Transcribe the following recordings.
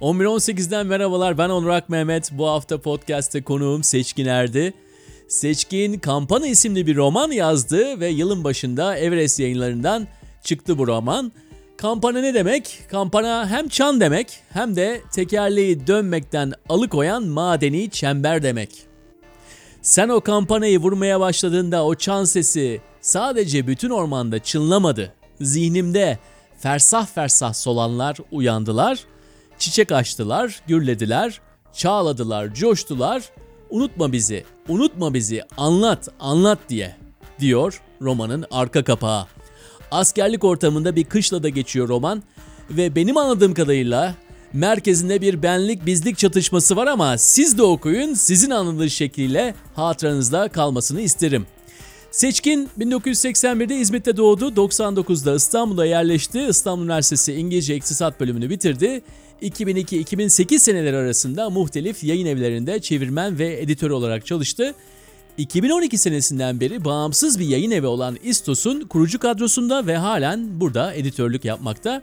11.18'den merhabalar ben Onur Mehmet. Bu hafta podcast'te konuğum Seçkin Erdi. Seçkin Kampana isimli bir roman yazdı ve yılın başında Everest yayınlarından çıktı bu roman. Kampana ne demek? Kampana hem çan demek hem de tekerleği dönmekten alıkoyan madeni çember demek. Sen o kampanayı vurmaya başladığında o çan sesi sadece bütün ormanda çınlamadı. Zihnimde fersah fersah solanlar uyandılar, çiçek açtılar, gürlediler, çağladılar, coştular. Unutma bizi, unutma bizi, anlat, anlat diye diyor romanın arka kapağı. Askerlik ortamında bir kışlada geçiyor roman ve benim anladığım kadarıyla merkezinde bir benlik bizlik çatışması var ama siz de okuyun sizin anladığınız şekliyle hatıranızda kalmasını isterim. Seçkin 1981'de İzmit'te doğdu, 99'da İstanbul'a yerleşti, İstanbul Üniversitesi İngilizce İktisat bölümünü bitirdi. 2002-2008 seneleri arasında muhtelif yayın evlerinde çevirmen ve editör olarak çalıştı. 2012 senesinden beri bağımsız bir yayın evi olan İstos'un kurucu kadrosunda ve halen burada editörlük yapmakta.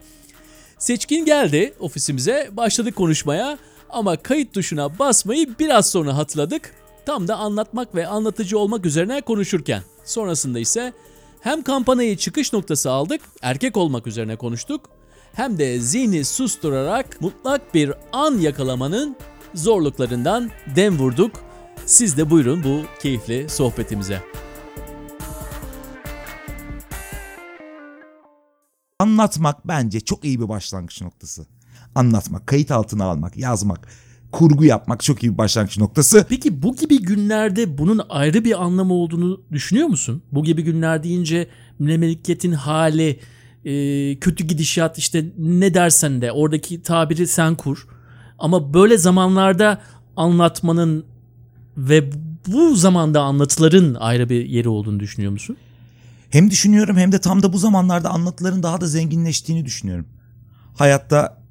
Seçkin geldi ofisimize, başladık konuşmaya ama kayıt tuşuna basmayı biraz sonra hatırladık. Tam da anlatmak ve anlatıcı olmak üzerine konuşurken. Sonrasında ise hem kampanayı çıkış noktası aldık, erkek olmak üzerine konuştuk. Hem de zihni susturarak mutlak bir an yakalamanın zorluklarından dem vurduk. Siz de buyurun bu keyifli sohbetimize. Anlatmak bence çok iyi bir başlangıç noktası. Anlatmak, kayıt altına almak, yazmak, kurgu yapmak çok iyi bir başlangıç noktası. Peki bu gibi günlerde bunun ayrı bir anlamı olduğunu düşünüyor musun? Bu gibi günler deyince memleketin hali, e, kötü gidişat işte ne dersen de oradaki tabiri sen kur. Ama böyle zamanlarda anlatmanın ve bu zamanda anlatıların ayrı bir yeri olduğunu düşünüyor musun? Hem düşünüyorum hem de tam da bu zamanlarda anlatıların daha da zenginleştiğini düşünüyorum. Hayatta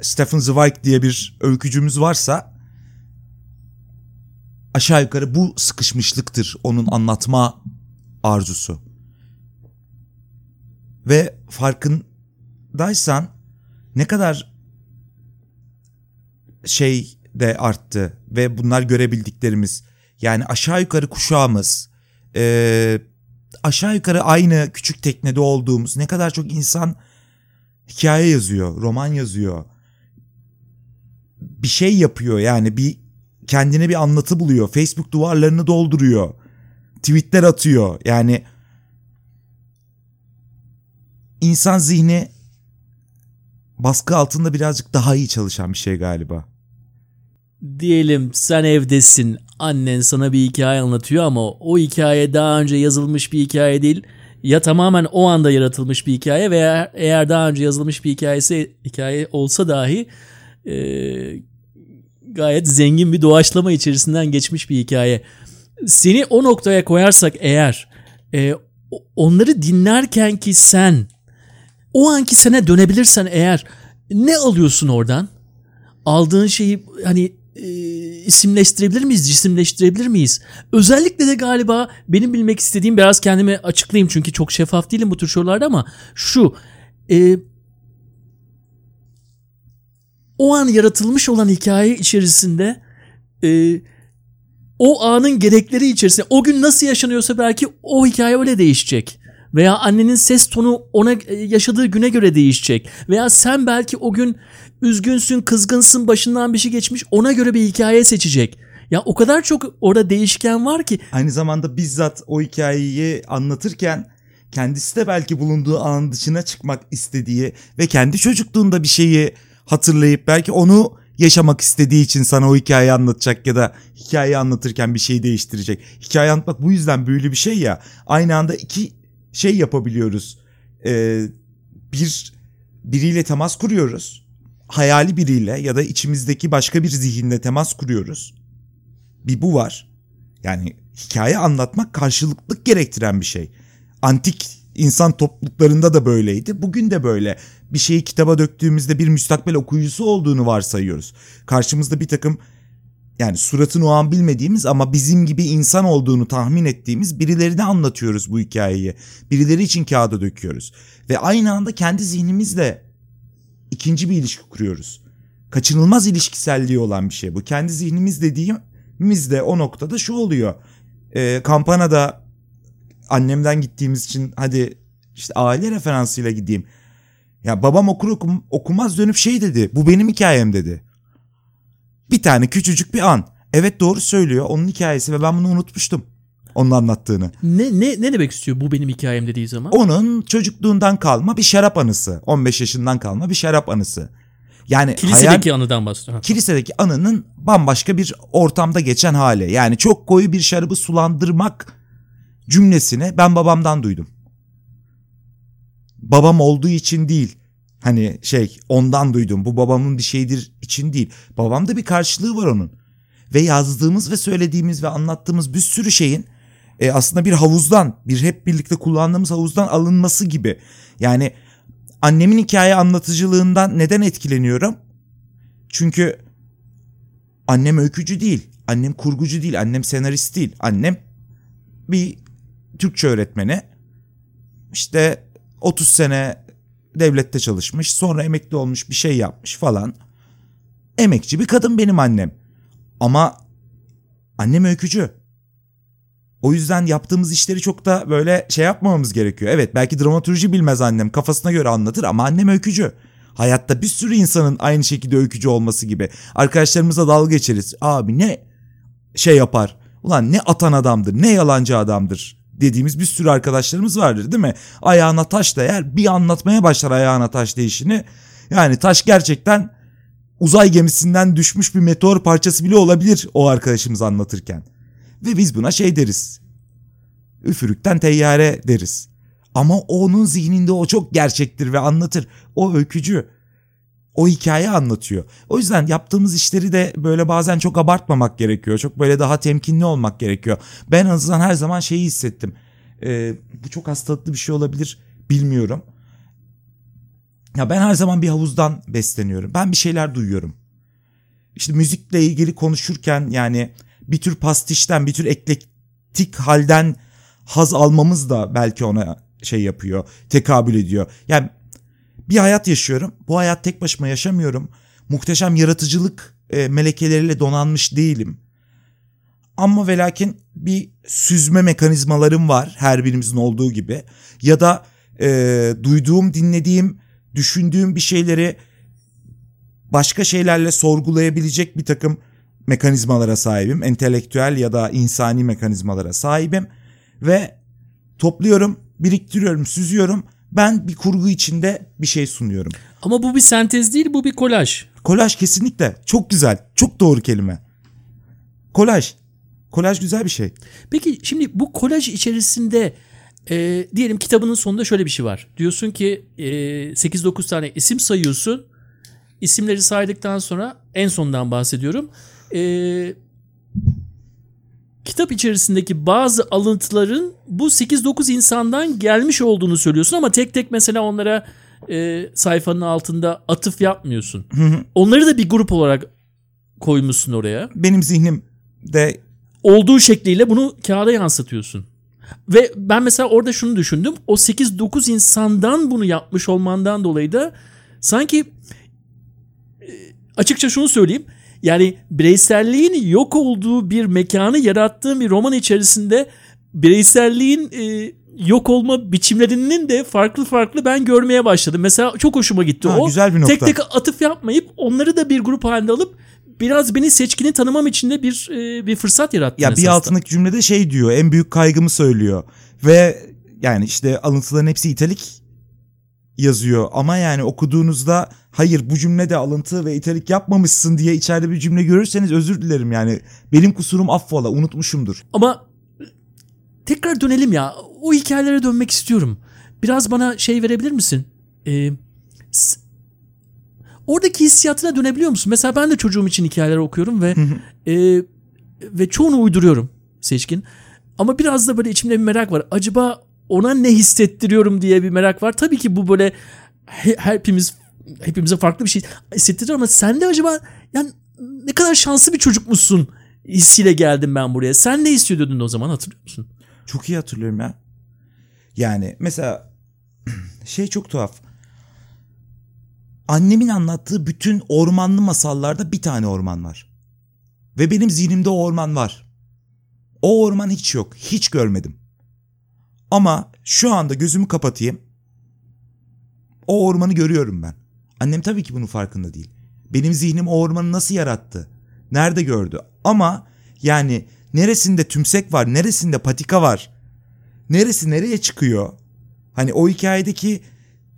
Stephen Zweig diye bir öykücümüz varsa aşağı yukarı bu sıkışmışlıktır onun anlatma arzusu. Ve farkındaysan ne kadar şey de arttı ve bunlar görebildiklerimiz yani aşağı yukarı kuşağımız e, aşağı yukarı aynı küçük teknede olduğumuz ne kadar çok insan hikaye yazıyor, roman yazıyor. Bir şey yapıyor yani bir kendine bir anlatı buluyor. Facebook duvarlarını dolduruyor. Tweetler atıyor. Yani insan zihni baskı altında birazcık daha iyi çalışan bir şey galiba. Diyelim sen evdesin, annen sana bir hikaye anlatıyor ama o hikaye daha önce yazılmış bir hikaye değil. Ya tamamen o anda yaratılmış bir hikaye veya eğer daha önce yazılmış bir hikayesi hikaye olsa dahi e, gayet zengin bir doğaçlama içerisinden geçmiş bir hikaye. Seni o noktaya koyarsak eğer e, onları dinlerken ki sen o anki sene dönebilirsen eğer ne alıyorsun oradan? Aldığın şeyi hani e, isimleştirebilir miyiz, cisimleştirebilir miyiz? Özellikle de galiba benim bilmek istediğim biraz kendimi açıklayayım çünkü çok şeffaf değilim bu tür sorularda ama şu e, o an yaratılmış olan hikaye içerisinde e, o anın gerekleri içerisinde o gün nasıl yaşanıyorsa belki o hikaye öyle değişecek. Veya annenin ses tonu ona e, yaşadığı güne göre değişecek. Veya sen belki o gün üzgünsün, kızgınsın, başından bir şey geçmiş ona göre bir hikaye seçecek. Ya o kadar çok orada değişken var ki. Aynı zamanda bizzat o hikayeyi anlatırken kendisi de belki bulunduğu alan dışına çıkmak istediği ve kendi çocukluğunda bir şeyi hatırlayıp belki onu yaşamak istediği için sana o hikayeyi anlatacak ya da hikayeyi anlatırken bir şeyi değiştirecek. Hikaye anlatmak bu yüzden büyülü bir şey ya. Aynı anda iki şey yapabiliyoruz. Ee, bir biriyle temas kuruyoruz. Hayali biriyle ya da içimizdeki başka bir zihinle temas kuruyoruz. Bir bu var. Yani hikaye anlatmak karşılıklık gerektiren bir şey. Antik insan topluluklarında da böyleydi. Bugün de böyle. Bir şeyi kitaba döktüğümüzde bir müstakbel okuyucusu olduğunu varsayıyoruz. Karşımızda bir takım yani suratını o an bilmediğimiz ama bizim gibi insan olduğunu tahmin ettiğimiz birilerine anlatıyoruz bu hikayeyi. Birileri için kağıda döküyoruz. Ve aynı anda kendi zihnimizle ikinci bir ilişki kuruyoruz. kaçınılmaz ilişkiselliği olan bir şey bu. Kendi zihnimiz dediğimiz de o noktada şu oluyor. E, kampanada annemden gittiğimiz için hadi işte aile referansıyla gideyim. Ya babam okur okum, okumaz dönüp şey dedi. Bu benim hikayem dedi. Bir tane küçücük bir an. Evet doğru söylüyor. Onun hikayesi ve ben bunu unutmuştum. Onun anlattığını. Ne, ne, ne demek istiyor bu benim hikayem dediği zaman? Onun çocukluğundan kalma bir şarap anısı. 15 yaşından kalma bir şarap anısı. Yani Kilisedeki hayal, anıdan bahsediyor. Kilisedeki anının bambaşka bir ortamda geçen hali. Yani çok koyu bir şarabı sulandırmak cümlesini ben babamdan duydum. Babam olduğu için değil. Hani şey ondan duydum. Bu babamın bir şeydir için değil. Babamda bir karşılığı var onun. Ve yazdığımız ve söylediğimiz ve anlattığımız bir sürü şeyin e, aslında bir havuzdan, bir hep birlikte kullandığımız havuzdan alınması gibi. Yani annemin hikaye anlatıcılığından neden etkileniyorum? Çünkü annem öykücü değil, annem kurgucu değil, annem senarist değil. Annem bir Türkçe öğretmeni. İşte 30 sene devlette çalışmış, sonra emekli olmuş, bir şey yapmış falan. Emekçi bir kadın benim annem. Ama annem öykücü. O yüzden yaptığımız işleri çok da böyle şey yapmamamız gerekiyor. Evet belki dramaturji bilmez annem kafasına göre anlatır ama annem öykücü. Hayatta bir sürü insanın aynı şekilde öykücü olması gibi. Arkadaşlarımıza dalga geçeriz. Abi ne şey yapar. Ulan ne atan adamdır ne yalancı adamdır dediğimiz bir sürü arkadaşlarımız vardır değil mi? Ayağına taş değer bir anlatmaya başlar ayağına taş değişini. Yani taş gerçekten uzay gemisinden düşmüş bir meteor parçası bile olabilir o arkadaşımız anlatırken. Ve biz buna şey deriz. Üfürükten teyyare deriz. Ama onun zihninde o çok gerçektir ve anlatır. O öykücü. O hikaye anlatıyor. O yüzden yaptığımız işleri de böyle bazen çok abartmamak gerekiyor. Çok böyle daha temkinli olmak gerekiyor. Ben en azından her zaman şeyi hissettim. Ee, bu çok hastalıklı bir şey olabilir bilmiyorum. Ya ben her zaman bir havuzdan besleniyorum. Ben bir şeyler duyuyorum. İşte müzikle ilgili konuşurken yani bir tür pastişten, bir tür eklektik halden haz almamız da belki ona şey yapıyor, tekabül ediyor. Yani bir hayat yaşıyorum. Bu hayat tek başıma yaşamıyorum. Muhteşem yaratıcılık e, melekeleriyle donanmış değilim. Ama ve lakin bir süzme mekanizmalarım var her birimizin olduğu gibi. Ya da e, duyduğum, dinlediğim, düşündüğüm bir şeyleri başka şeylerle sorgulayabilecek bir takım mekanizmalara sahibim. Entelektüel ya da insani mekanizmalara sahibim. Ve topluyorum, biriktiriyorum, süzüyorum. Ben bir kurgu içinde bir şey sunuyorum. Ama bu bir sentez değil, bu bir kolaj. Kolaj kesinlikle. Çok güzel. Çok doğru kelime. Kolaj. Kolaj güzel bir şey. Peki şimdi bu kolaj içerisinde e, diyelim kitabının sonunda şöyle bir şey var. Diyorsun ki e, 8-9 tane isim sayıyorsun. İsimleri saydıktan sonra en sondan bahsediyorum e, kitap içerisindeki bazı alıntıların bu 8-9 insandan gelmiş olduğunu söylüyorsun ama tek tek mesela onlara e, sayfanın altında atıf yapmıyorsun. Onları da bir grup olarak koymuşsun oraya. Benim zihnim de olduğu şekliyle bunu kağıda yansıtıyorsun. Ve ben mesela orada şunu düşündüm. O 8-9 insandan bunu yapmış olmandan dolayı da sanki e, açıkça şunu söyleyeyim yani bireyselliğin yok olduğu bir mekanı yarattığım bir roman içerisinde bireyselliğin e, yok olma biçimlerinin de farklı farklı ben görmeye başladım. Mesela çok hoşuma gitti ha, o. Güzel bir nokta. Tek tek atıf yapmayıp onları da bir grup halinde alıp biraz beni seçkini tanımam için de bir e, bir fırsat yarattı. Ya bir altındaki cümlede şey diyor. En büyük kaygımı söylüyor. Ve yani işte alıntıların hepsi italik yazıyor ama yani okuduğunuzda hayır bu cümlede alıntı ve itelik yapmamışsın diye içeride bir cümle görürseniz özür dilerim yani benim kusurum affola unutmuşumdur. Ama tekrar dönelim ya o hikayelere dönmek istiyorum. Biraz bana şey verebilir misin? Ee, oradaki hissiyatına dönebiliyor musun? Mesela ben de çocuğum için hikayeler okuyorum ve e, ve çoğunu uyduruyorum seçkin. Ama biraz da böyle içimde bir merak var. Acaba ona ne hissettiriyorum diye bir merak var. Tabii ki bu böyle hepimiz hepimize farklı bir şey hissettiriyor ama sen de acaba yani ne kadar şanslı bir çocukmuşsun hissiyle geldim ben buraya. Sen ne hissiyordun o zaman hatırlıyor musun? Çok iyi hatırlıyorum ya. Yani mesela şey çok tuhaf. annemin anlattığı bütün ormanlı masallarda bir tane orman var. Ve benim zihnimde o orman var. O orman hiç yok. Hiç görmedim. Ama şu anda gözümü kapatayım. O ormanı görüyorum ben. Annem tabii ki bunun farkında değil. Benim zihnim o ormanı nasıl yarattı? Nerede gördü? Ama yani neresinde tümsek var, neresinde patika var? Neresi nereye çıkıyor? Hani o hikayedeki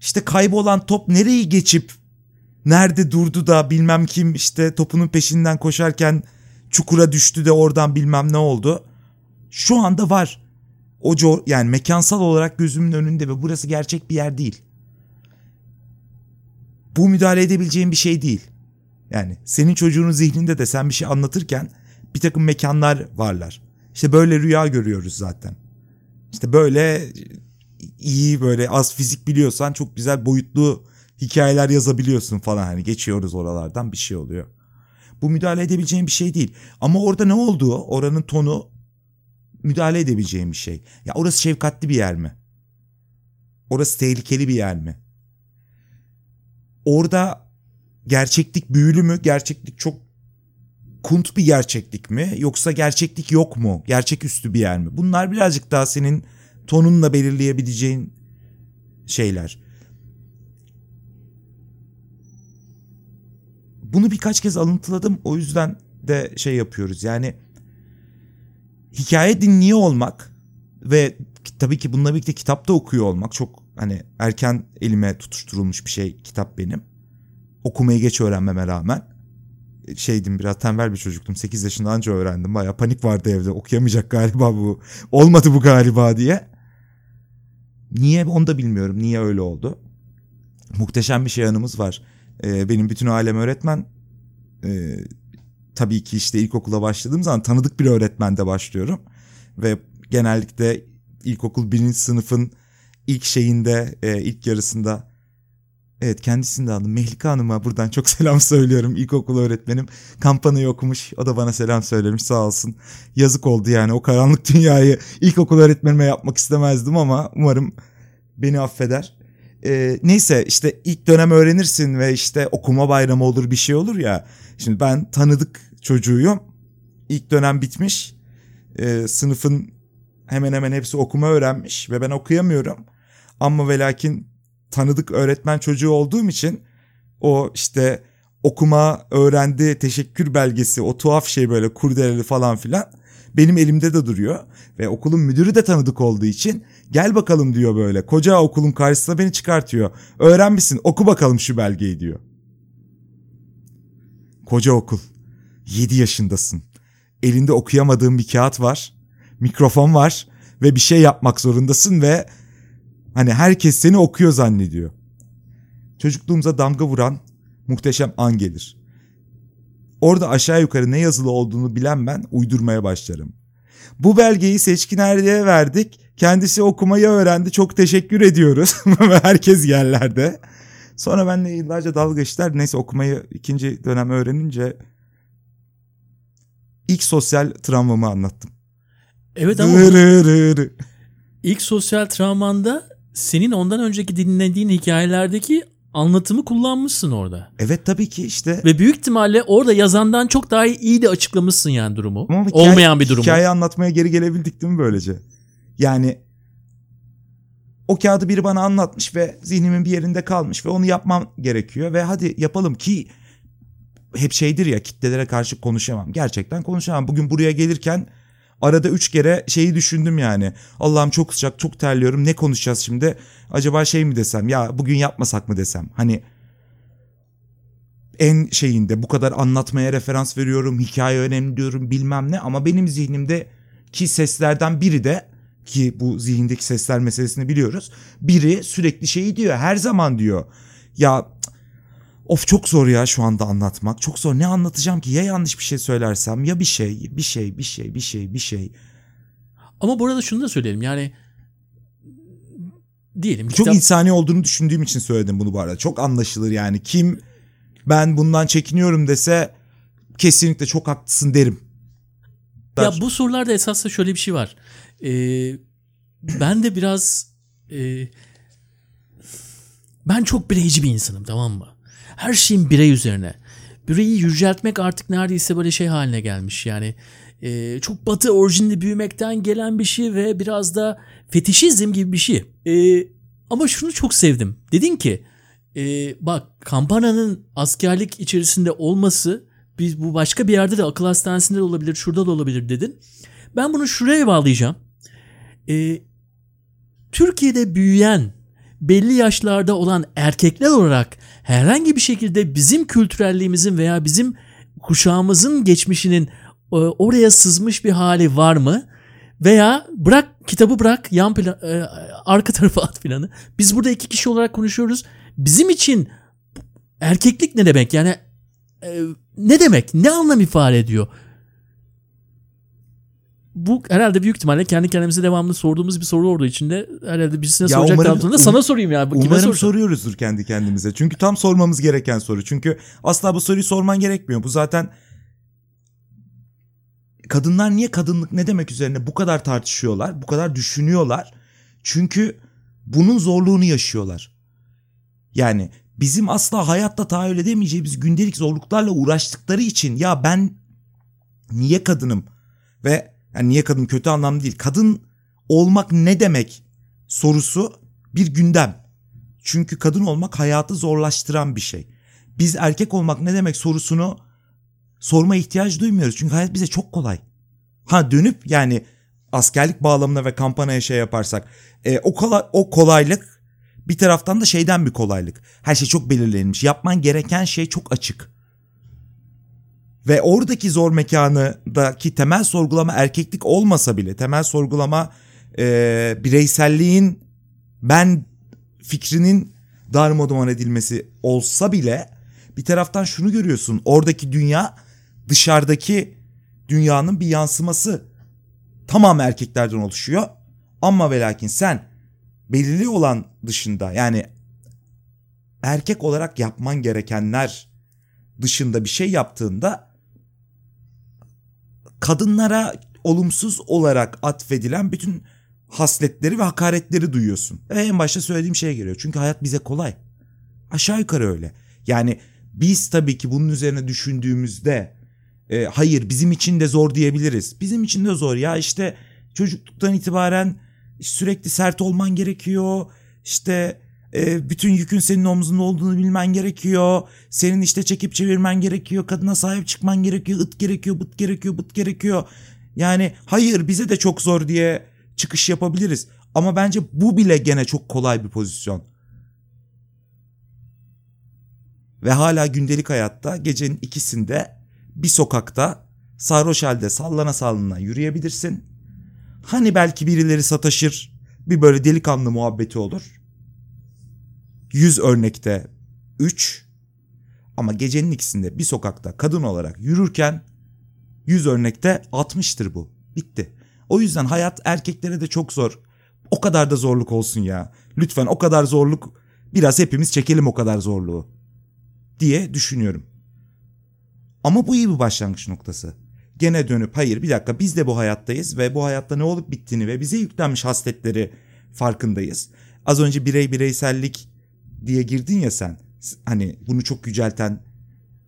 işte kaybolan top nereyi geçip nerede durdu da bilmem kim işte topunun peşinden koşarken çukura düştü de oradan bilmem ne oldu. Şu anda var. O co- yani mekansal olarak gözümün önünde ve burası gerçek bir yer değil. Bu müdahale edebileceğim bir şey değil. Yani senin çocuğunun zihninde de sen bir şey anlatırken bir takım mekanlar varlar. İşte böyle rüya görüyoruz zaten. İşte böyle iyi böyle az fizik biliyorsan çok güzel boyutlu hikayeler yazabiliyorsun falan hani geçiyoruz oralardan bir şey oluyor. Bu müdahale edebileceğim bir şey değil. Ama orada ne olduğu, oranın tonu müdahale edebileceğim bir şey. Ya orası şefkatli bir yer mi? Orası tehlikeli bir yer mi? Orada gerçeklik büyülü mü? Gerçeklik çok kunt bir gerçeklik mi? Yoksa gerçeklik yok mu? Gerçeküstü bir yer mi? Bunlar birazcık daha senin tonunla belirleyebileceğin şeyler. Bunu birkaç kez alıntıladım. O yüzden de şey yapıyoruz. Yani hikaye dinliyor olmak ve tabii ki bununla birlikte kitapta okuyor olmak çok hani erken elime tutuşturulmuş bir şey kitap benim. Okumayı geç öğrenmeme rağmen şeydim biraz tembel bir çocuktum. 8 yaşında anca öğrendim. Baya panik vardı evde. Okuyamayacak galiba bu. Olmadı bu galiba diye. Niye onu da bilmiyorum. Niye öyle oldu? Muhteşem bir şey anımız var. Ee, benim bütün ailem öğretmen. Ee, tabii ki işte ilkokula başladığım zaman tanıdık bir öğretmende başlıyorum. Ve genellikle ilkokul birinci sınıfın ilk şeyinde, e, ilk yarısında Evet kendisini de aldım. Mehlika Hanım'a buradan çok selam söylüyorum. İlkokul öğretmenim. Kampanayı okumuş. O da bana selam söylemiş sağ olsun. Yazık oldu yani o karanlık dünyayı ilkokul öğretmenime yapmak istemezdim ama umarım beni affeder. Ee, neyse işte ilk dönem öğrenirsin ve işte okuma bayramı olur bir şey olur ya. Şimdi ben tanıdık çocuğuyum. İlk dönem bitmiş. Ee, sınıfın hemen hemen hepsi okuma öğrenmiş ve ben okuyamıyorum. Ama ve lakin tanıdık öğretmen çocuğu olduğum için o işte okuma öğrendi teşekkür belgesi o tuhaf şey böyle kurdeleli falan filan benim elimde de duruyor. Ve okulun müdürü de tanıdık olduğu için gel bakalım diyor böyle. Koca okulun karşısına beni çıkartıyor. Öğrenmişsin oku bakalım şu belgeyi diyor. Koca okul. 7 yaşındasın. Elinde okuyamadığın bir kağıt var. Mikrofon var. Ve bir şey yapmak zorundasın ve Hani herkes seni okuyor zannediyor. Çocukluğumuza damga vuran muhteşem an gelir. Orada aşağı yukarı ne yazılı olduğunu bilen ben uydurmaya başlarım. Bu belgeyi Seçkin Erdi'ye verdik. Kendisi okumayı öğrendi. Çok teşekkür ediyoruz. Herkes yerlerde. Sonra benle yıllarca dalga geçtiler. Neyse okumayı ikinci dönem öğrenince ilk sosyal travmamı anlattım. Evet ama ilk sosyal travmanda senin ondan önceki dinlediğin hikayelerdeki anlatımı kullanmışsın orada. Evet tabii ki işte. Ve büyük ihtimalle orada yazandan çok daha iyi de açıklamışsın yani durumu. Ama hikaye, Olmayan bir durumu. Hikaye anlatmaya geri gelebildik değil mi böylece? Yani o kağıdı biri bana anlatmış ve zihnimin bir yerinde kalmış ve onu yapmam gerekiyor ve hadi yapalım ki hep şeydir ya kitlelere karşı konuşamam. Gerçekten konuşamam. Bugün buraya gelirken Arada üç kere şeyi düşündüm yani. Allah'ım çok sıcak çok terliyorum ne konuşacağız şimdi? Acaba şey mi desem ya bugün yapmasak mı desem? Hani en şeyinde bu kadar anlatmaya referans veriyorum. Hikaye önemli diyorum bilmem ne ama benim zihnimde ki seslerden biri de ki bu zihindeki sesler meselesini biliyoruz. Biri sürekli şeyi diyor her zaman diyor. Ya Of çok zor ya şu anda anlatmak. Çok zor. Ne anlatacağım ki? Ya yanlış bir şey söylersem ya bir şey, bir şey, bir şey, bir şey, bir şey. Ama burada şunu da söyleyelim. Yani diyelim Çok kitap... insani olduğunu düşündüğüm için söyledim bunu bu arada. Çok anlaşılır yani. Kim ben bundan çekiniyorum dese kesinlikle çok haklısın derim. Der. Ya bu sorularda esasında şöyle bir şey var. Ee, ben de biraz e, ben çok bireyci bir insanım tamam mı? Her şeyin birey üzerine. Bireyi yüceltmek artık neredeyse böyle şey haline gelmiş. Yani e, çok batı orijinli büyümekten gelen bir şey ve biraz da fetişizm gibi bir şey. E, ama şunu çok sevdim. Dedin ki e, bak kampanyanın askerlik içerisinde olması biz bu başka bir yerde de akıl hastanesinde de olabilir, şurada da olabilir dedin. Ben bunu şuraya bağlayacağım. E, Türkiye'de büyüyen belli yaşlarda olan erkekler olarak herhangi bir şekilde bizim kültürelliğimizin veya bizim kuşağımızın geçmişinin e, oraya sızmış bir hali var mı? Veya bırak kitabı bırak yan plan, e, arka tarafa at planı. Biz burada iki kişi olarak konuşuyoruz. Bizim için erkeklik ne demek? Yani e, ne demek? Ne anlam ifade ediyor? Bu herhalde büyük ihtimalle kendi kendimize devamlı sorduğumuz bir soru olduğu için de herhalde birisine Ya soracak umarım- tarzında sana sorayım ya. Kime Umarım soracağım? soruyoruzdur kendi kendimize. Çünkü tam sormamız gereken soru. Çünkü asla bu soruyu sorman gerekmiyor. Bu zaten kadınlar niye kadınlık ne demek üzerine bu kadar tartışıyorlar, bu kadar düşünüyorlar? Çünkü bunun zorluğunu yaşıyorlar. Yani bizim asla hayatta tahayyül edemeyeceğimiz gündelik zorluklarla uğraştıkları için ya ben niye kadınım ve yani niye kadın kötü anlamda değil. Kadın olmak ne demek sorusu bir gündem. Çünkü kadın olmak hayatı zorlaştıran bir şey. Biz erkek olmak ne demek sorusunu sorma ihtiyaç duymuyoruz. Çünkü hayat bize çok kolay. Ha dönüp yani askerlik bağlamına ve kampanaya şey yaparsak e, o, kolay, o kolaylık bir taraftan da şeyden bir kolaylık. Her şey çok belirlenmiş. Yapman gereken şey çok açık. Ve oradaki zor mekanındaki temel sorgulama erkeklik olmasa bile temel sorgulama e, bireyselliğin ben fikrinin darmadağın edilmesi olsa bile bir taraftan şunu görüyorsun. Oradaki dünya dışarıdaki dünyanın bir yansıması. Tamam erkeklerden oluşuyor. Ama ve lakin sen belirli olan dışında yani erkek olarak yapman gerekenler dışında bir şey yaptığında kadınlara olumsuz olarak atfedilen bütün hasletleri ve hakaretleri duyuyorsun. Ve en başta söylediğim şeye geliyor. Çünkü hayat bize kolay. Aşağı yukarı öyle. Yani biz tabii ki bunun üzerine düşündüğümüzde e, hayır bizim için de zor diyebiliriz. Bizim için de zor ya işte çocukluktan itibaren sürekli sert olman gerekiyor. İşte e, bütün yükün senin omzunda olduğunu bilmen gerekiyor. Senin işte çekip çevirmen gerekiyor. Kadına sahip çıkman gerekiyor. It gerekiyor, bıt gerekiyor, bıt gerekiyor. Yani hayır bize de çok zor diye çıkış yapabiliriz. Ama bence bu bile gene çok kolay bir pozisyon. Ve hala gündelik hayatta gecenin ikisinde bir sokakta sarhoş halde sallana sallana yürüyebilirsin. Hani belki birileri sataşır bir böyle delikanlı muhabbeti olur. 100 örnekte 3 ama gecenin ikisinde bir sokakta kadın olarak yürürken 100 örnekte 60'tır bu. Bitti. O yüzden hayat erkeklere de çok zor. O kadar da zorluk olsun ya. Lütfen o kadar zorluk biraz hepimiz çekelim o kadar zorluğu diye düşünüyorum. Ama bu iyi bir başlangıç noktası. Gene dönüp hayır bir dakika biz de bu hayattayız ve bu hayatta ne olup bittiğini ve bize yüklenmiş hasletleri farkındayız. Az önce birey bireysellik diye girdin ya sen. Hani bunu çok yücelten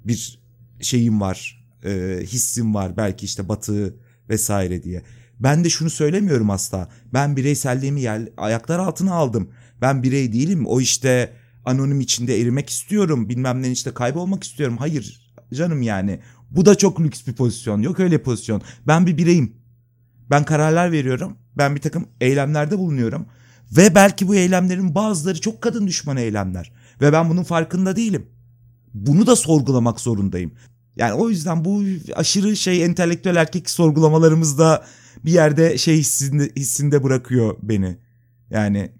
bir şeyim var, e, hissim var belki işte batı vesaire diye. Ben de şunu söylemiyorum asla. Ben bireyselliğimi yer, ayaklar altına aldım. Ben birey değilim. O işte anonim içinde erimek istiyorum. Bilmem ne işte kaybolmak istiyorum. Hayır canım yani. Bu da çok lüks bir pozisyon. Yok öyle pozisyon. Ben bir bireyim. Ben kararlar veriyorum. Ben bir takım eylemlerde bulunuyorum. Ve belki bu eylemlerin bazıları çok kadın düşmanı eylemler. Ve ben bunun farkında değilim. Bunu da sorgulamak zorundayım. Yani o yüzden bu aşırı şey entelektüel erkek sorgulamalarımız da bir yerde şey hissinde, hissinde bırakıyor beni. Yani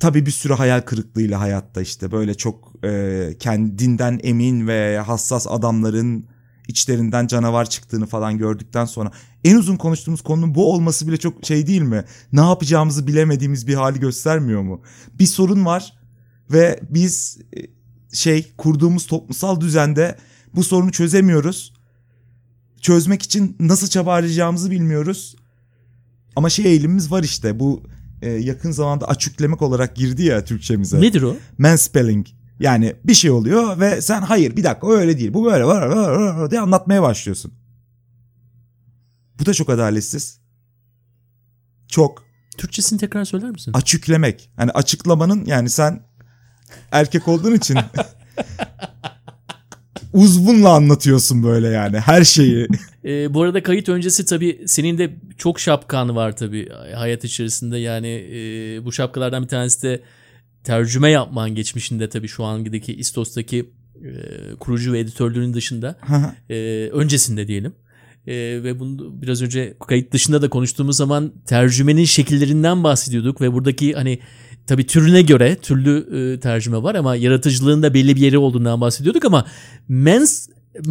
tabii bir sürü hayal kırıklığıyla hayatta işte böyle çok e, kendinden emin ve hassas adamların içlerinden canavar çıktığını falan gördükten sonra en uzun konuştuğumuz konunun bu olması bile çok şey değil mi? Ne yapacağımızı bilemediğimiz bir hali göstermiyor mu? Bir sorun var ve biz e, şey kurduğumuz toplumsal düzende bu sorunu çözemiyoruz. Çözmek için nasıl çaba harcayacağımızı bilmiyoruz. Ama şey eğilimimiz var işte bu e, yakın zamanda açıklamak olarak girdi ya Türkçemize. Nedir o? Mansplaining. Yani bir şey oluyor ve sen hayır bir dakika öyle değil bu böyle var var var diye anlatmaya başlıyorsun. Bu da çok adaletsiz. Çok. Türkçesini tekrar söyler misin? Açıklamak. Hani açıklamanın yani sen erkek olduğun için uzvunla anlatıyorsun böyle yani her şeyi. Ee, bu arada kayıt öncesi tabii senin de çok şapkan var tabii hayat içerisinde. Yani e, bu şapkalardan bir tanesi de tercüme yapman geçmişinde tabii şu andaki İstos'taki e, kurucu ve editörlüğünün dışında. e, öncesinde diyelim. E, ve bunu biraz önce kayıt dışında da konuştuğumuz zaman tercümenin şekillerinden bahsediyorduk ve buradaki hani tabii türüne göre türlü e, tercüme var ama yaratıcılığın da belli bir yeri olduğundan bahsediyorduk ama mens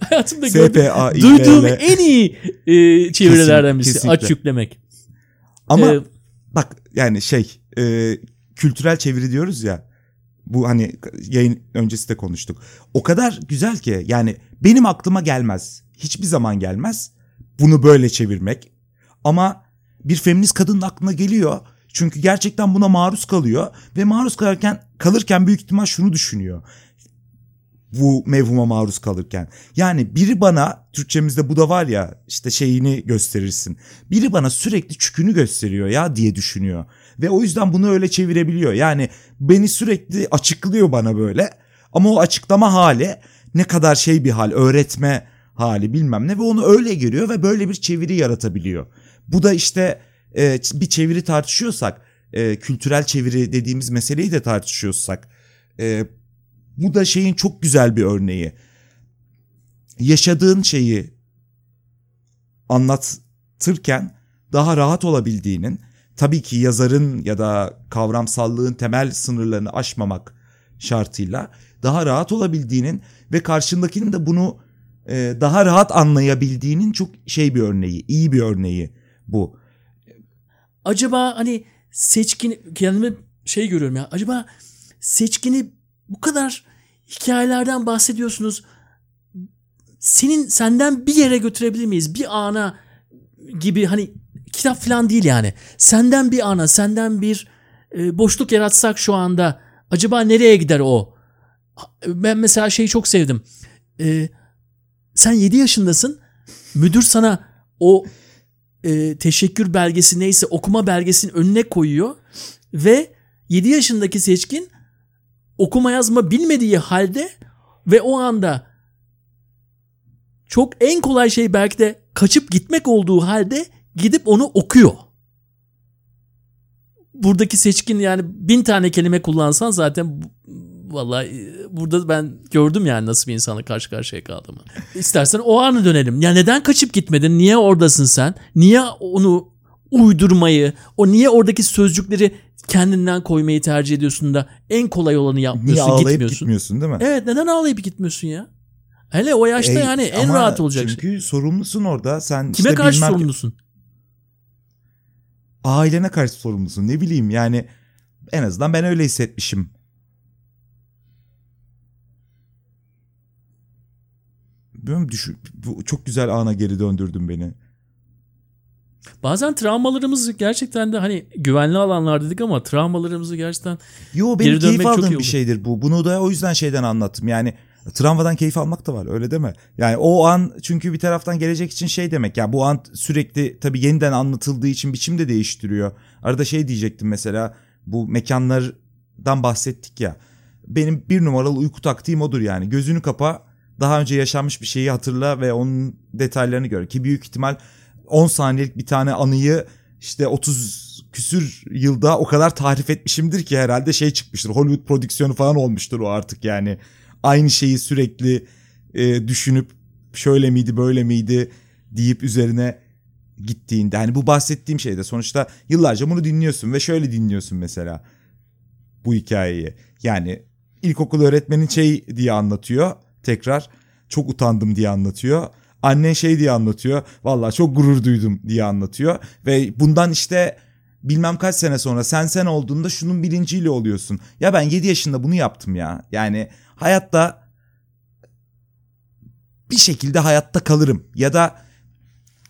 hayatımda gördüğüm, duyduğum en iyi e, çevirilerden birisi. Aç yüklemek. Ama Ee, bak yani şey e, kültürel çeviri diyoruz ya. Bu hani yayın öncesi de konuştuk. O kadar güzel ki yani benim aklıma gelmez. Hiçbir zaman gelmez. Bunu böyle çevirmek. Ama bir feminist kadının aklına geliyor. Çünkü gerçekten buna maruz kalıyor ve maruz kalırken kalırken büyük ihtimal şunu düşünüyor. Bu mevhuma maruz kalırken. Yani biri bana Türkçemizde bu da var ya işte şeyini gösterirsin. Biri bana sürekli çükünü gösteriyor ya diye düşünüyor. Ve o yüzden bunu öyle çevirebiliyor. Yani beni sürekli açıklıyor bana böyle. Ama o açıklama hali ne kadar şey bir hal, öğretme hali bilmem ne ve onu öyle görüyor ve böyle bir çeviri yaratabiliyor. Bu da işte e, bir çeviri tartışıyorsak, e, kültürel çeviri dediğimiz meseleyi de tartışıyorsak, e, bu da şeyin çok güzel bir örneği. Yaşadığın şeyi anlatırken daha rahat olabildiğinin, tabii ki yazarın ya da kavramsallığın temel sınırlarını aşmamak şartıyla daha rahat olabildiğinin ve karşındakinin de bunu e, daha rahat anlayabildiğinin çok şey bir örneği, iyi bir örneği bu. acaba hani seçkin kendime şey görüyorum ya. Acaba seçkini bu kadar hikayelerden bahsediyorsunuz. Senin senden bir yere götürebilir miyiz? Bir ana gibi hani kitap falan değil yani. Senden bir ana, senden bir e, boşluk yaratsak şu anda acaba nereye gider o? Ben mesela şeyi çok sevdim. E, sen 7 yaşındasın. Müdür sana o e, teşekkür belgesi neyse okuma belgesinin önüne koyuyor ve 7 yaşındaki seçkin okuma yazma bilmediği halde ve o anda çok en kolay şey belki de kaçıp gitmek olduğu halde gidip onu okuyor. Buradaki seçkin yani bin tane kelime kullansan zaten vallahi e, burada ben gördüm yani nasıl bir insanla karşı karşıya kaldığımı. İstersen o anı dönelim. Ya neden kaçıp gitmedin? Niye oradasın sen? Niye onu uydurmayı, o niye oradaki sözcükleri kendinden koymayı tercih ediyorsun da en kolay olanı Niye yapmıyorsun, ağlayıp gitmiyorsun? gitmiyorsun değil mi? Evet neden ağlayıp gitmiyorsun ya? Hele o yaşta E, yani en rahat olacak şey. Çünkü sorumlusun orada. Sen Kime işte karşı bilmem- sorumlusun? Ailene karşı sorumlusun. Ne bileyim yani en azından ben öyle hissetmişim. Bilmiyorum, düşün, bu çok güzel ana geri döndürdün beni. Bazen travmalarımız gerçekten de hani güvenli alanlar dedik ama travmalarımızı gerçekten Yo Geri benim dönmek keyif çok iyi aldığım bir şeydir bu. Bunu da o yüzden şeyden anlattım. Yani travmadan keyif almak da var öyle deme. Yani o an çünkü bir taraftan gelecek için şey demek. Ya bu an sürekli tabii yeniden anlatıldığı için biçim de değiştiriyor. Arada şey diyecektim mesela bu mekanlardan bahsettik ya. Benim bir numaralı uyku taktiğim odur yani. Gözünü kapa daha önce yaşanmış bir şeyi hatırla ve onun detaylarını gör. Ki büyük ihtimal 10 saniyelik bir tane anıyı işte 30 küsür yılda o kadar tarif etmişimdir ki herhalde şey çıkmıştır. Hollywood prodüksiyonu falan olmuştur o artık yani. Aynı şeyi sürekli e, düşünüp şöyle miydi böyle miydi deyip üzerine gittiğinde. Hani bu bahsettiğim şeyde sonuçta yıllarca bunu dinliyorsun ve şöyle dinliyorsun mesela bu hikayeyi. Yani ilkokul öğretmenin şey diye anlatıyor tekrar çok utandım diye anlatıyor. Annen şey diye anlatıyor. Vallahi çok gurur duydum diye anlatıyor. Ve bundan işte bilmem kaç sene sonra sen sen olduğunda şunun bilinciyle oluyorsun. Ya ben 7 yaşında bunu yaptım ya. Yani hayatta bir şekilde hayatta kalırım. Ya da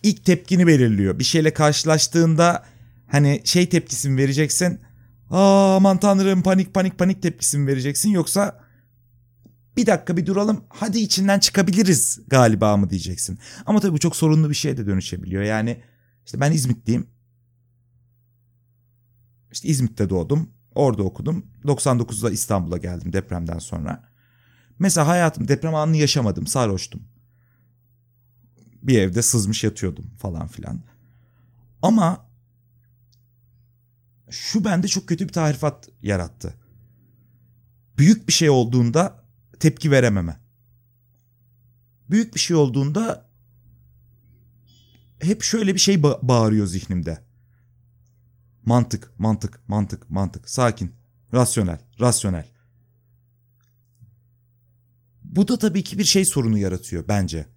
ilk tepkini belirliyor. Bir şeyle karşılaştığında hani şey tepkisini vereceksin. Aa, aman tanrım panik panik panik tepkisi mi vereceksin yoksa bir dakika bir duralım hadi içinden çıkabiliriz galiba mı diyeceksin. Ama tabii bu çok sorunlu bir şeye de dönüşebiliyor. Yani işte ben İzmitliyim. İşte İzmit'te doğdum. Orada okudum. 99'da İstanbul'a geldim depremden sonra. Mesela hayatım deprem anını yaşamadım. Sarhoştum. Bir evde sızmış yatıyordum falan filan. Ama şu bende çok kötü bir tarifat yarattı. Büyük bir şey olduğunda tepki verememe. Büyük bir şey olduğunda hep şöyle bir şey ba- bağırıyor zihnimde. Mantık, mantık, mantık, mantık. Sakin, rasyonel, rasyonel. Bu da tabii ki bir şey sorunu yaratıyor bence.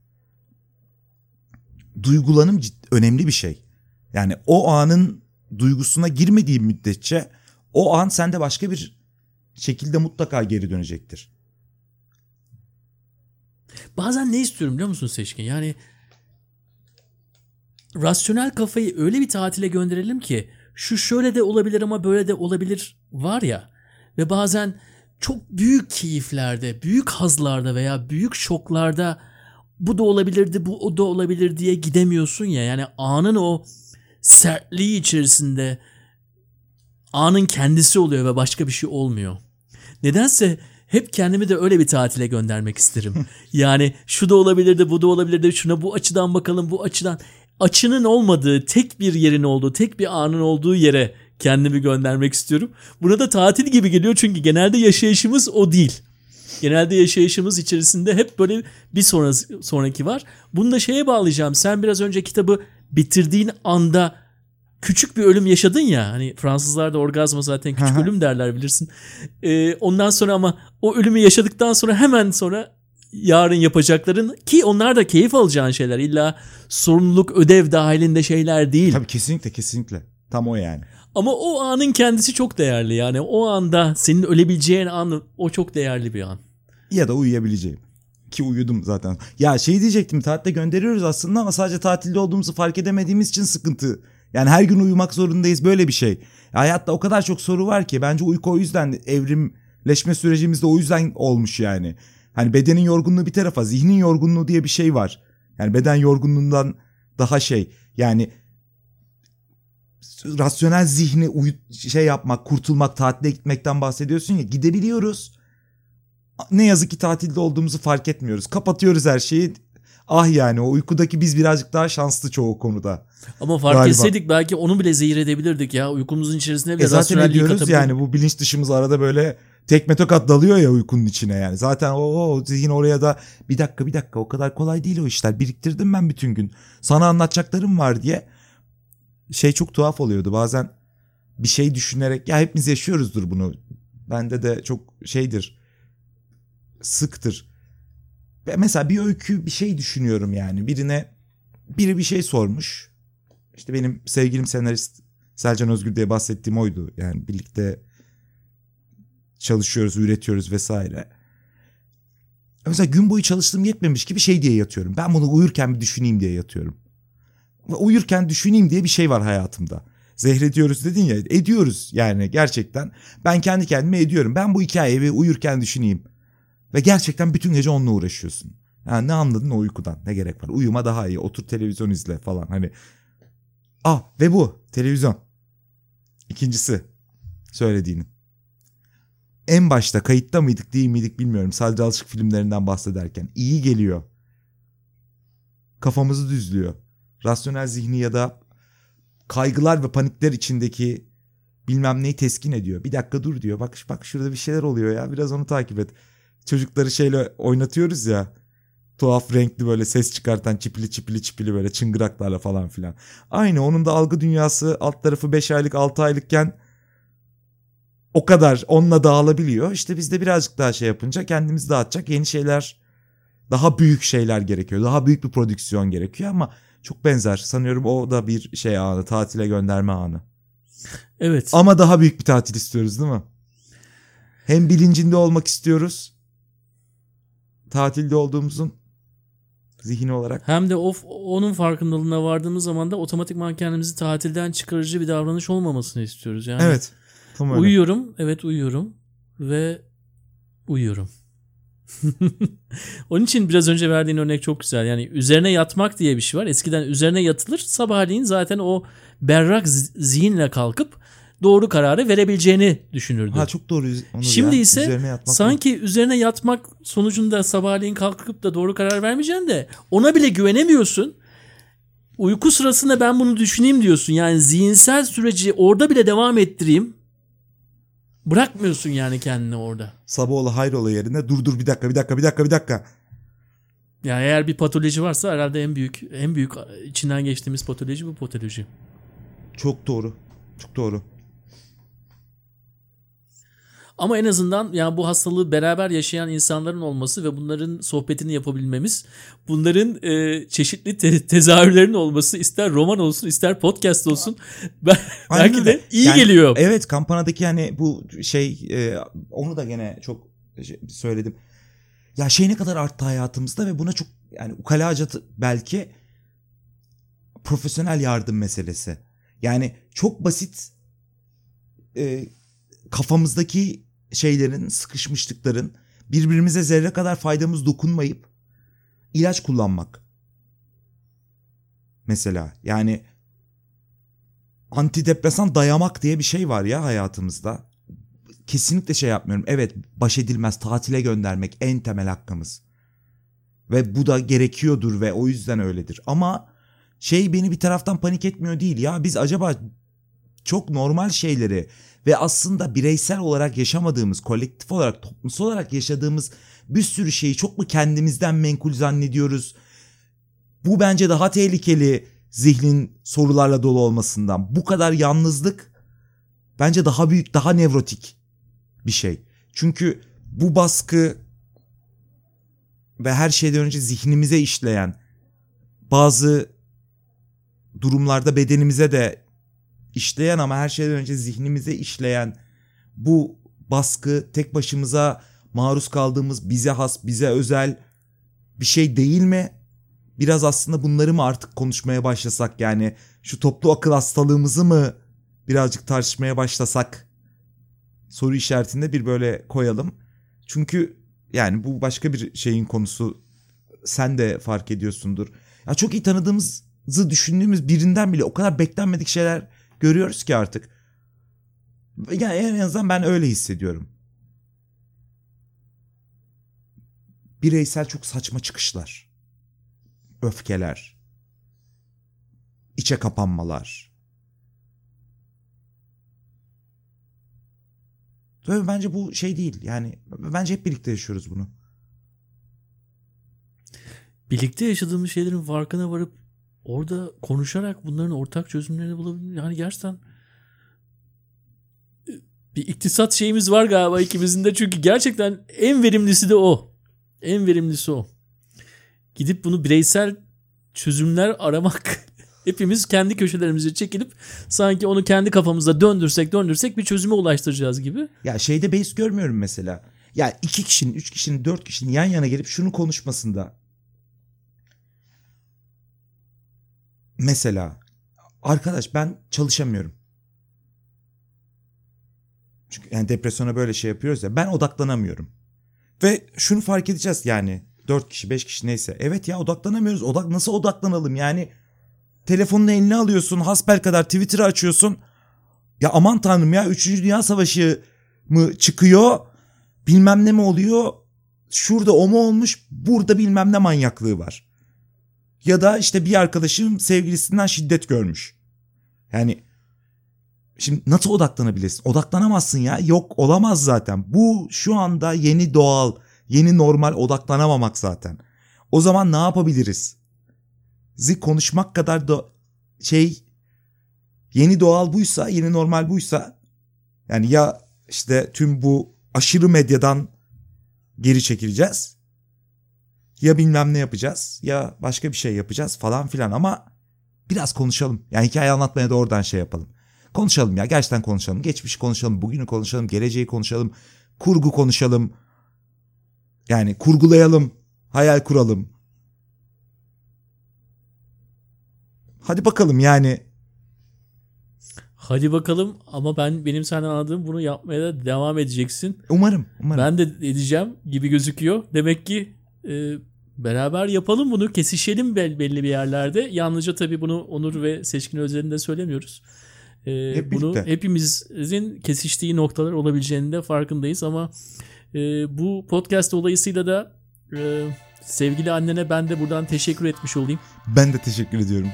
Duygulanım önemli bir şey. Yani o anın duygusuna girmediği müddetçe o an sende başka bir şekilde mutlaka geri dönecektir. Bazen ne istiyorum biliyor musun Seçkin? Yani rasyonel kafayı öyle bir tatile gönderelim ki şu şöyle de olabilir ama böyle de olabilir var ya ve bazen çok büyük keyiflerde, büyük hazlarda veya büyük şoklarda bu da olabilirdi, bu o da olabilir diye gidemiyorsun ya. Yani anın o sertliği içerisinde anın kendisi oluyor ve başka bir şey olmuyor. Nedense hep kendimi de öyle bir tatile göndermek isterim. yani şu da olabilirdi, bu da olabilirdi, şuna bu açıdan bakalım, bu açıdan. Açının olmadığı, tek bir yerin olduğu, tek bir anın olduğu yere kendimi göndermek istiyorum. Buna da tatil gibi geliyor çünkü genelde yaşayışımız o değil. Genelde yaşayışımız içerisinde hep böyle bir sonrası, sonraki var. Bunu da şeye bağlayacağım. Sen biraz önce kitabı bitirdiğin anda küçük bir ölüm yaşadın ya. Hani Fransızlar da orgazma zaten küçük ölüm derler bilirsin. Ee, ondan sonra ama o ölümü yaşadıktan sonra hemen sonra yarın yapacakların ki onlar da keyif alacağın şeyler. İlla sorumluluk ödev dahilinde şeyler değil. Tabii kesinlikle kesinlikle. Tam o yani. Ama o anın kendisi çok değerli. Yani o anda senin ölebileceğin an o çok değerli bir an. Ya da uyuyabileceğim. Ki uyudum zaten. Ya şey diyecektim tatilde gönderiyoruz aslında ama sadece tatilde olduğumuzu fark edemediğimiz için sıkıntı. Yani her gün uyumak zorundayız böyle bir şey. Hayatta o kadar çok soru var ki bence uyku o yüzden evrimleşme sürecimizde o yüzden olmuş yani. Hani bedenin yorgunluğu bir tarafa zihnin yorgunluğu diye bir şey var. Yani beden yorgunluğundan daha şey yani rasyonel zihni uyu- şey yapmak, kurtulmak, tatile gitmekten bahsediyorsun ya gidebiliyoruz. Ne yazık ki tatilde olduğumuzu fark etmiyoruz. Kapatıyoruz her şeyi. Ah yani o uykudaki biz birazcık daha şanslı çoğu konuda. Ama fark Galiba. etseydik belki onu bile zehir edebilirdik ya. Uykumuzun içerisinde bile E zaten ediyoruz yani bu bilinç dışımız arada böyle tekme tokat dalıyor ya uykunun içine yani. Zaten o, o zihin oraya da bir dakika bir dakika o kadar kolay değil o işler. Biriktirdim ben bütün gün. Sana anlatacaklarım var diye. Şey çok tuhaf oluyordu bazen bir şey düşünerek ya hepimiz yaşıyoruzdur bunu. Bende de çok şeydir sıktır. Mesela bir öykü bir şey düşünüyorum yani birine biri bir şey sormuş. İşte benim sevgilim senarist Selcan Özgür diye bahsettiğim oydu. Yani birlikte çalışıyoruz, üretiyoruz vesaire. Mesela gün boyu çalıştığım yetmemiş gibi şey diye yatıyorum. Ben bunu uyurken bir düşüneyim diye yatıyorum. Ve uyurken düşüneyim diye bir şey var hayatımda. Zehrediyoruz dedin ya ediyoruz yani gerçekten. Ben kendi kendime ediyorum. Ben bu hikayeyi uyurken düşüneyim. Ve gerçekten bütün gece onunla uğraşıyorsun. Yani ne anladın o uykudan ne gerek var. Uyuma daha iyi otur televizyon izle falan hani. Ah ve bu televizyon. İkincisi söylediğinin. En başta kayıtta mıydık değil miydik bilmiyorum. Sadri Alçık filmlerinden bahsederken. iyi geliyor. Kafamızı düzlüyor. Rasyonel zihni ya da kaygılar ve panikler içindeki bilmem neyi teskin ediyor. Bir dakika dur diyor. Bak bak şurada bir şeyler oluyor ya. Biraz onu takip et. Çocukları şeyle oynatıyoruz ya. Tuhaf renkli böyle ses çıkartan çipili çipili çipili böyle çıngıraklarla falan filan. Aynı onun da algı dünyası alt tarafı 5 aylık 6 aylıkken o kadar onunla dağılabiliyor. İşte biz de birazcık daha şey yapınca kendimizi dağıtacak yeni şeyler daha büyük şeyler gerekiyor. Daha büyük bir prodüksiyon gerekiyor ama çok benzer. Sanıyorum o da bir şey anı, tatile gönderme anı. Evet. Ama daha büyük bir tatil istiyoruz değil mi? Hem bilincinde olmak istiyoruz. Tatilde olduğumuzun zihni olarak. Hem de of onun farkındalığına vardığımız zaman da otomatikman kendimizi tatilden çıkarıcı bir davranış olmamasını istiyoruz. Yani Evet. Tam öyle. Uyuyorum. Evet uyuyorum. Ve uyuyorum. Onun için biraz önce verdiğin örnek çok güzel. Yani üzerine yatmak diye bir şey var. Eskiden üzerine yatılır. Sabahleyin zaten o berrak zihinle kalkıp doğru kararı verebileceğini düşünürdü. Ha çok doğru. Şimdi ya. ise Üzerine yatmak sanki üzerine yatmak sonucunda sabahleyin kalkıp da doğru karar vermeyeceksin de ona bile güvenemiyorsun. Uyku sırasında ben bunu düşüneyim diyorsun. Yani zihinsel süreci orada bile devam ettireyim. Bırakmıyorsun yani kendini orada. Sabahoğlu hayrola yerine dur dur bir dakika bir dakika bir dakika bir dakika. Yani eğer bir patoloji varsa herhalde en büyük en büyük içinden geçtiğimiz patoloji bu patoloji. Çok doğru. Çok doğru. Ama en azından yani bu hastalığı beraber yaşayan insanların olması ve bunların sohbetini yapabilmemiz, bunların e, çeşitli te- tezahürlerin olması ister roman olsun ister podcast olsun ben, belki de iyi Yani, geliyor. Evet kampanadaki hani bu şey e, onu da gene çok şey- söyledim. Ya şey ne kadar arttı hayatımızda ve buna çok yani ukalaca belki profesyonel yardım meselesi. Yani çok basit e, kafamızdaki şeylerin, sıkışmışlıkların birbirimize zerre kadar faydamız dokunmayıp ilaç kullanmak. Mesela yani antidepresan dayamak diye bir şey var ya hayatımızda. Kesinlikle şey yapmıyorum. Evet baş edilmez tatile göndermek en temel hakkımız. Ve bu da gerekiyordur ve o yüzden öyledir. Ama şey beni bir taraftan panik etmiyor değil ya biz acaba çok normal şeyleri ve aslında bireysel olarak yaşamadığımız, kolektif olarak, toplumsal olarak yaşadığımız bir sürü şeyi çok mu kendimizden menkul zannediyoruz? Bu bence daha tehlikeli zihnin sorularla dolu olmasından. Bu kadar yalnızlık bence daha büyük, daha nevrotik bir şey. Çünkü bu baskı ve her şeyden önce zihnimize işleyen bazı durumlarda bedenimize de işleyen ama her şeyden önce zihnimize işleyen bu baskı tek başımıza maruz kaldığımız bize has, bize özel bir şey değil mi? Biraz aslında bunları mı artık konuşmaya başlasak yani şu toplu akıl hastalığımızı mı birazcık tartışmaya başlasak? Soru işaretinde bir böyle koyalım. Çünkü yani bu başka bir şeyin konusu. Sen de fark ediyorsundur. Ya çok iyi tanıdığımızı düşündüğümüz birinden bile o kadar beklenmedik şeyler görüyoruz ki artık. Yani en azından ben öyle hissediyorum. Bireysel çok saçma çıkışlar. Öfkeler. içe kapanmalar. Ve bence bu şey değil. Yani bence hep birlikte yaşıyoruz bunu. Birlikte yaşadığımız şeylerin farkına varıp orada konuşarak bunların ortak çözümlerini bulabilmek yani gerçekten e, bir iktisat şeyimiz var galiba ikimizin de çünkü gerçekten en verimlisi de o. En verimlisi o. Gidip bunu bireysel çözümler aramak hepimiz kendi köşelerimize çekilip sanki onu kendi kafamızda döndürsek döndürsek bir çözüme ulaştıracağız gibi. Ya şeyde beis görmüyorum mesela. Ya iki kişinin, üç kişinin, dört kişinin yan yana gelip şunu konuşmasında. Mesela arkadaş ben çalışamıyorum. Çünkü yani depresyona böyle şey yapıyoruz ya ben odaklanamıyorum. Ve şunu fark edeceğiz yani dört kişi beş kişi neyse. Evet ya odaklanamıyoruz. Odak nasıl odaklanalım yani telefonunu eline alıyorsun hasbel kadar Twitter'ı açıyorsun. Ya aman tanrım ya 3. Dünya Savaşı mı çıkıyor bilmem ne mi oluyor şurada o mu olmuş burada bilmem ne manyaklığı var. Ya da işte bir arkadaşım sevgilisinden şiddet görmüş. Yani şimdi nasıl odaklanabilirsin? Odaklanamazsın ya. Yok olamaz zaten. Bu şu anda yeni doğal, yeni normal odaklanamamak zaten. O zaman ne yapabiliriz? Zi konuşmak kadar da şey yeni doğal buysa, yeni normal buysa yani ya işte tüm bu aşırı medyadan geri çekileceğiz ya bilmem ne yapacağız ya başka bir şey yapacağız falan filan ama biraz konuşalım. Yani hikaye anlatmaya da oradan şey yapalım. Konuşalım ya gerçekten konuşalım. Geçmişi konuşalım, bugünü konuşalım, geleceği konuşalım, kurgu konuşalım. Yani kurgulayalım, hayal kuralım. Hadi bakalım yani Hadi bakalım ama ben benim senden anladığım bunu yapmaya da devam edeceksin. Umarım. Umarım. Ben de edeceğim gibi gözüküyor. Demek ki e, beraber yapalım bunu. Kesişelim bel- belli bir yerlerde. Yalnızca tabii bunu Onur ve Seçkin özelinde söylemiyoruz. E, Hep bunu birlikte. hepimizin kesiştiği noktalar olabileceğinin de farkındayız ama e, bu podcast dolayısıyla da e, sevgili annene ben de buradan teşekkür etmiş olayım. Ben de teşekkür ediyorum.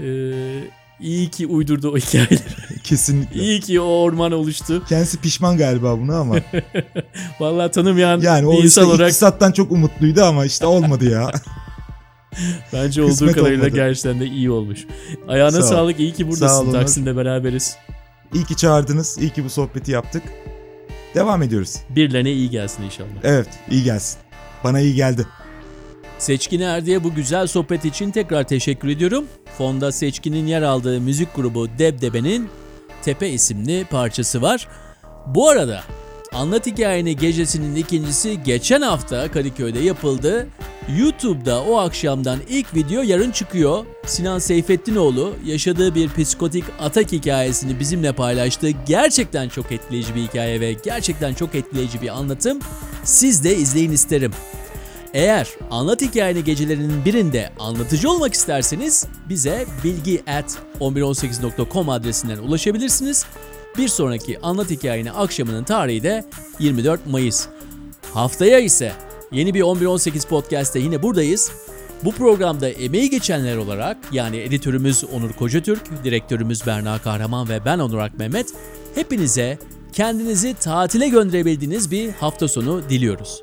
E, iyi ki uydurdu o hikayeleri. Kesinlikle. iyi ki o orman oluştu. Kendisi pişman galiba buna ama. Vallahi tanımayan Yani o bir işte insan olarak iktisattan çok umutluydu ama işte olmadı ya. Bence olduğu Kısmet kadarıyla olmadı. gerçekten de iyi olmuş. Ayağına Sağ ol. sağlık. iyi ki Sağ buradasın. olun. Taksim'de beraberiz. İyi ki çağırdınız. İyi ki bu sohbeti yaptık. Devam ediyoruz. Birilerine iyi gelsin inşallah. Evet iyi gelsin. Bana iyi geldi. Seçkin Erdi'ye bu güzel sohbet için tekrar teşekkür ediyorum. Fonda Seçkin'in yer aldığı müzik grubu Debdebe'nin Tepe isimli parçası var. Bu arada Anlat Hikayeni gecesinin ikincisi geçen hafta Kadıköy'de yapıldı. YouTube'da o akşamdan ilk video yarın çıkıyor. Sinan Seyfettinoğlu yaşadığı bir psikotik atak hikayesini bizimle paylaştı. Gerçekten çok etkileyici bir hikaye ve gerçekten çok etkileyici bir anlatım. Siz de izleyin isterim. Eğer anlat hikayeni gecelerinin birinde anlatıcı olmak isterseniz bize bilgi at 1118.com adresinden ulaşabilirsiniz. Bir sonraki anlat hikayeni akşamının tarihi de 24 Mayıs. Haftaya ise yeni bir 1118 podcast'te yine buradayız. Bu programda emeği geçenler olarak yani editörümüz Onur Kocatürk, direktörümüz Berna Kahraman ve ben Onur Ak Mehmet hepinize kendinizi tatile gönderebildiğiniz bir hafta sonu diliyoruz.